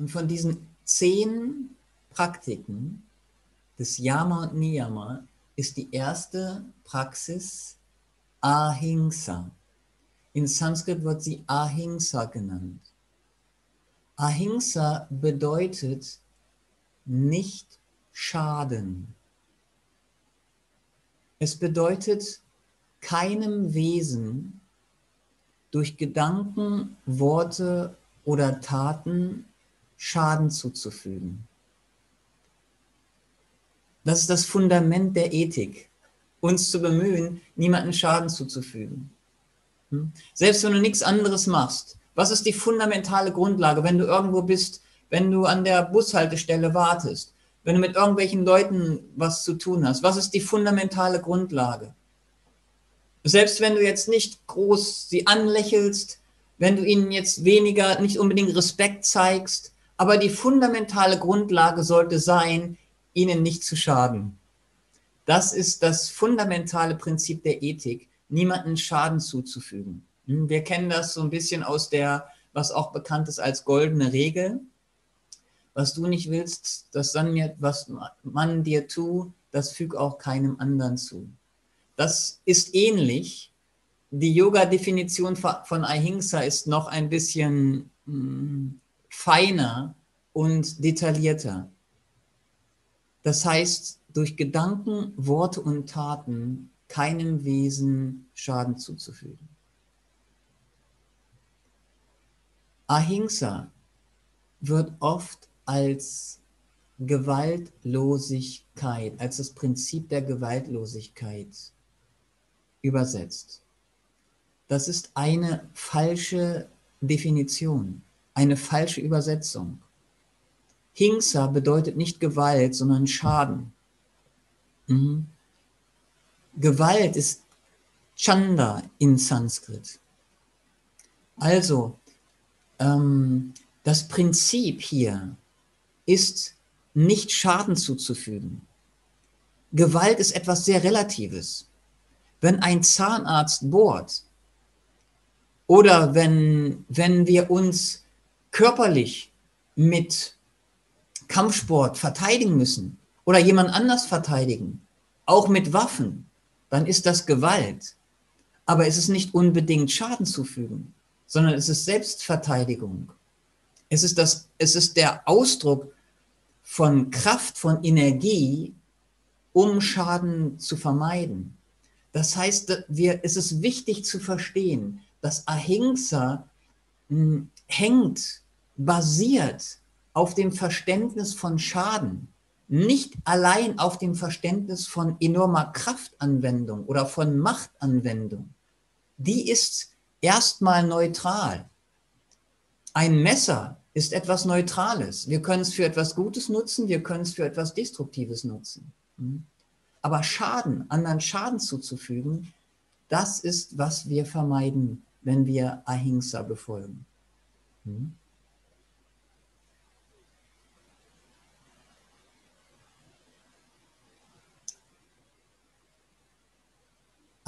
Und von diesen zehn Praktiken des Yama und Niyama ist die erste Praxis Ahimsa. In Sanskrit wird sie Ahimsa genannt. Ahimsa bedeutet nicht schaden. Es bedeutet keinem Wesen durch Gedanken, Worte oder Taten Schaden zuzufügen. Das ist das Fundament der Ethik, uns zu bemühen, niemanden Schaden zuzufügen. Hm? Selbst wenn du nichts anderes machst, was ist die fundamentale Grundlage, wenn du irgendwo bist, wenn du an der Bushaltestelle wartest, wenn du mit irgendwelchen Leuten was zu tun hast? Was ist die fundamentale Grundlage? Selbst wenn du jetzt nicht groß sie anlächelst, wenn du ihnen jetzt weniger, nicht unbedingt Respekt zeigst, aber die fundamentale Grundlage sollte sein, ihnen nicht zu schaden. Das ist das fundamentale Prinzip der Ethik, niemanden Schaden zuzufügen. Hm, wir kennen das so ein bisschen aus der, was auch bekannt ist als goldene Regel. Was du nicht willst, das dann mir, was man dir tut, das füg auch keinem anderen zu. Das ist ähnlich. Die Yoga-Definition von Ahimsa ist noch ein bisschen hm, feiner und detaillierter. Das heißt, durch Gedanken, Worte und Taten keinem Wesen Schaden zuzufügen. Ahimsa wird oft als Gewaltlosigkeit, als das Prinzip der Gewaltlosigkeit übersetzt. Das ist eine falsche Definition eine falsche Übersetzung. Hingsa bedeutet nicht Gewalt, sondern Schaden. Mhm. Gewalt ist Chanda in Sanskrit. Also, ähm, das Prinzip hier ist, nicht Schaden zuzufügen. Gewalt ist etwas sehr Relatives. Wenn ein Zahnarzt bohrt oder wenn, wenn wir uns körperlich mit Kampfsport verteidigen müssen oder jemand anders verteidigen, auch mit Waffen, dann ist das Gewalt. Aber es ist nicht unbedingt Schaden zufügen, sondern es ist Selbstverteidigung. Es ist, das, es ist der Ausdruck von Kraft, von Energie, um Schaden zu vermeiden. Das heißt, wir, es ist wichtig zu verstehen, dass Ahimsa hm, hängt, basiert auf dem Verständnis von Schaden, nicht allein auf dem Verständnis von enormer Kraftanwendung oder von Machtanwendung. Die ist erstmal neutral. Ein Messer ist etwas Neutrales. Wir können es für etwas Gutes nutzen, wir können es für etwas Destruktives nutzen. Hm? Aber Schaden, anderen Schaden zuzufügen, das ist, was wir vermeiden, wenn wir Ahimsa befolgen. Hm?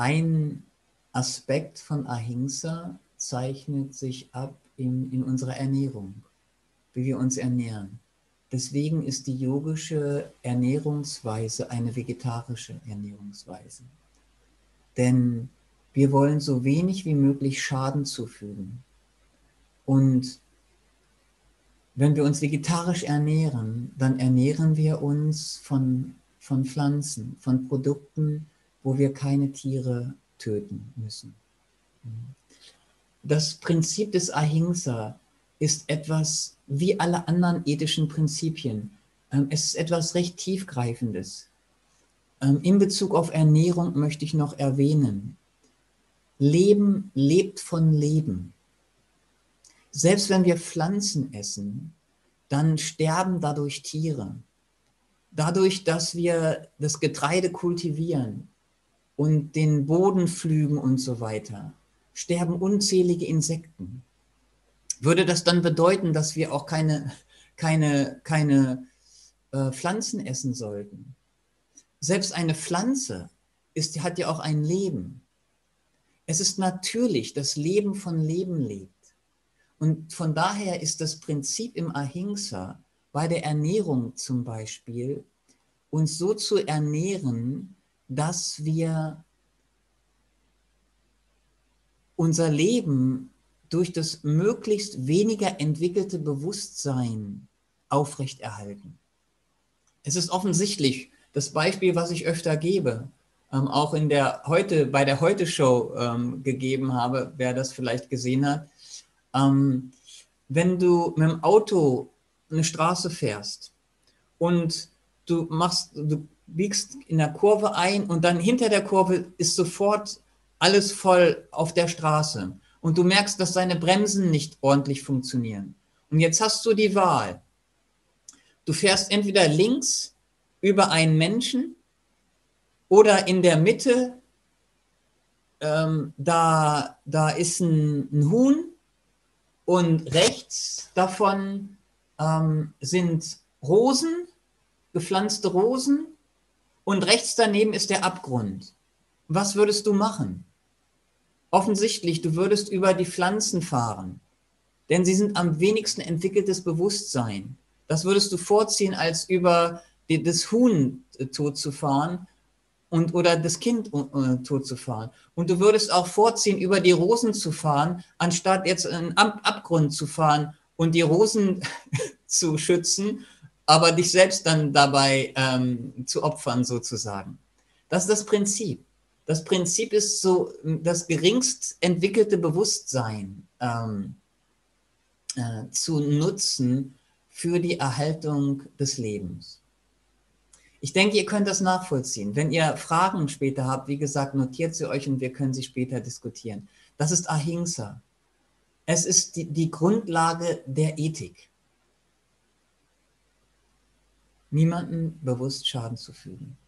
Ein Aspekt von Ahimsa zeichnet sich ab in, in unserer Ernährung, wie wir uns ernähren. Deswegen ist die yogische Ernährungsweise eine vegetarische Ernährungsweise. Denn wir wollen so wenig wie möglich Schaden zufügen. Und wenn wir uns vegetarisch ernähren, dann ernähren wir uns von, von Pflanzen, von Produkten, wo wir keine Tiere töten müssen. Das Prinzip des Ahimsa ist etwas wie alle anderen ethischen Prinzipien. Ähm, es ist etwas recht tiefgreifendes. Ähm, in Bezug auf Ernährung möchte ich noch erwähnen, Leben lebt von Leben. Selbst wenn wir Pflanzen essen, dann sterben dadurch Tiere. Dadurch, dass wir das Getreide kultivieren und den Boden pflügen und so weiter, sterben unzählige Insekten. Würde das dann bedeuten, dass wir auch keine, keine, keine äh, Pflanzen essen sollten? Selbst eine Pflanze ist, hat ja auch ein Leben. Es ist natürlich, dass Leben von Leben lebt. Und von daher ist das Prinzip im Ahimsa, bei der Ernährung zum Beispiel, uns so zu ernähren, dass wir unser Leben durch das möglichst weniger entwickelte Bewusstsein aufrechterhalten. Es ist offensichtlich, das Beispiel, was ich öfter gebe, ähm, auch in der heute, bei der Heute-Show ähm, gegeben habe, wer das vielleicht gesehen hat. Ähm, wenn du mit dem Auto eine Straße fährst und du machst, du biegst in der Kurve ein und dann hinter der Kurve ist sofort alles voll auf der Straße und du merkst, dass deine Bremsen nicht ordentlich funktionieren. Und jetzt hast du die Wahl. Du fährst entweder links über einen Menschen oder in der Mitte, ähm, da, da ist ein, ein, Huhn und rechts davon ähm, sind Rosen, gepflanzte Rosen und rechts daneben ist der Abgrund. Was würdest du machen? Offensichtlich, du würdest über die Pflanzen fahren, denn sie sind am wenigsten entwickeltes Bewusstsein. Das würdest du vorziehen, als über die, das Huhn tot zu fahren, und, oder das Kind äh, tot zu fahren. Und du würdest auch vorziehen, über die Rosen zu fahren, anstatt jetzt einen Ab Abgrund zu fahren und die Rosen zu schützen, aber dich selbst dann dabei ähm, zu opfern sozusagen. Das ist das Prinzip. Das Prinzip ist so das geringst entwickelte Bewusstsein ähm, äh, zu nutzen für die Erhaltung des Lebens. Ich denke, ihr könnt das nachvollziehen. Wenn ihr Fragen später habt, wie gesagt, notiert sie euch und wir können sie später diskutieren. Das ist Ahimsa. Es ist die, die Grundlage der Ethik. Niemanden bewusst Schaden zu fügen.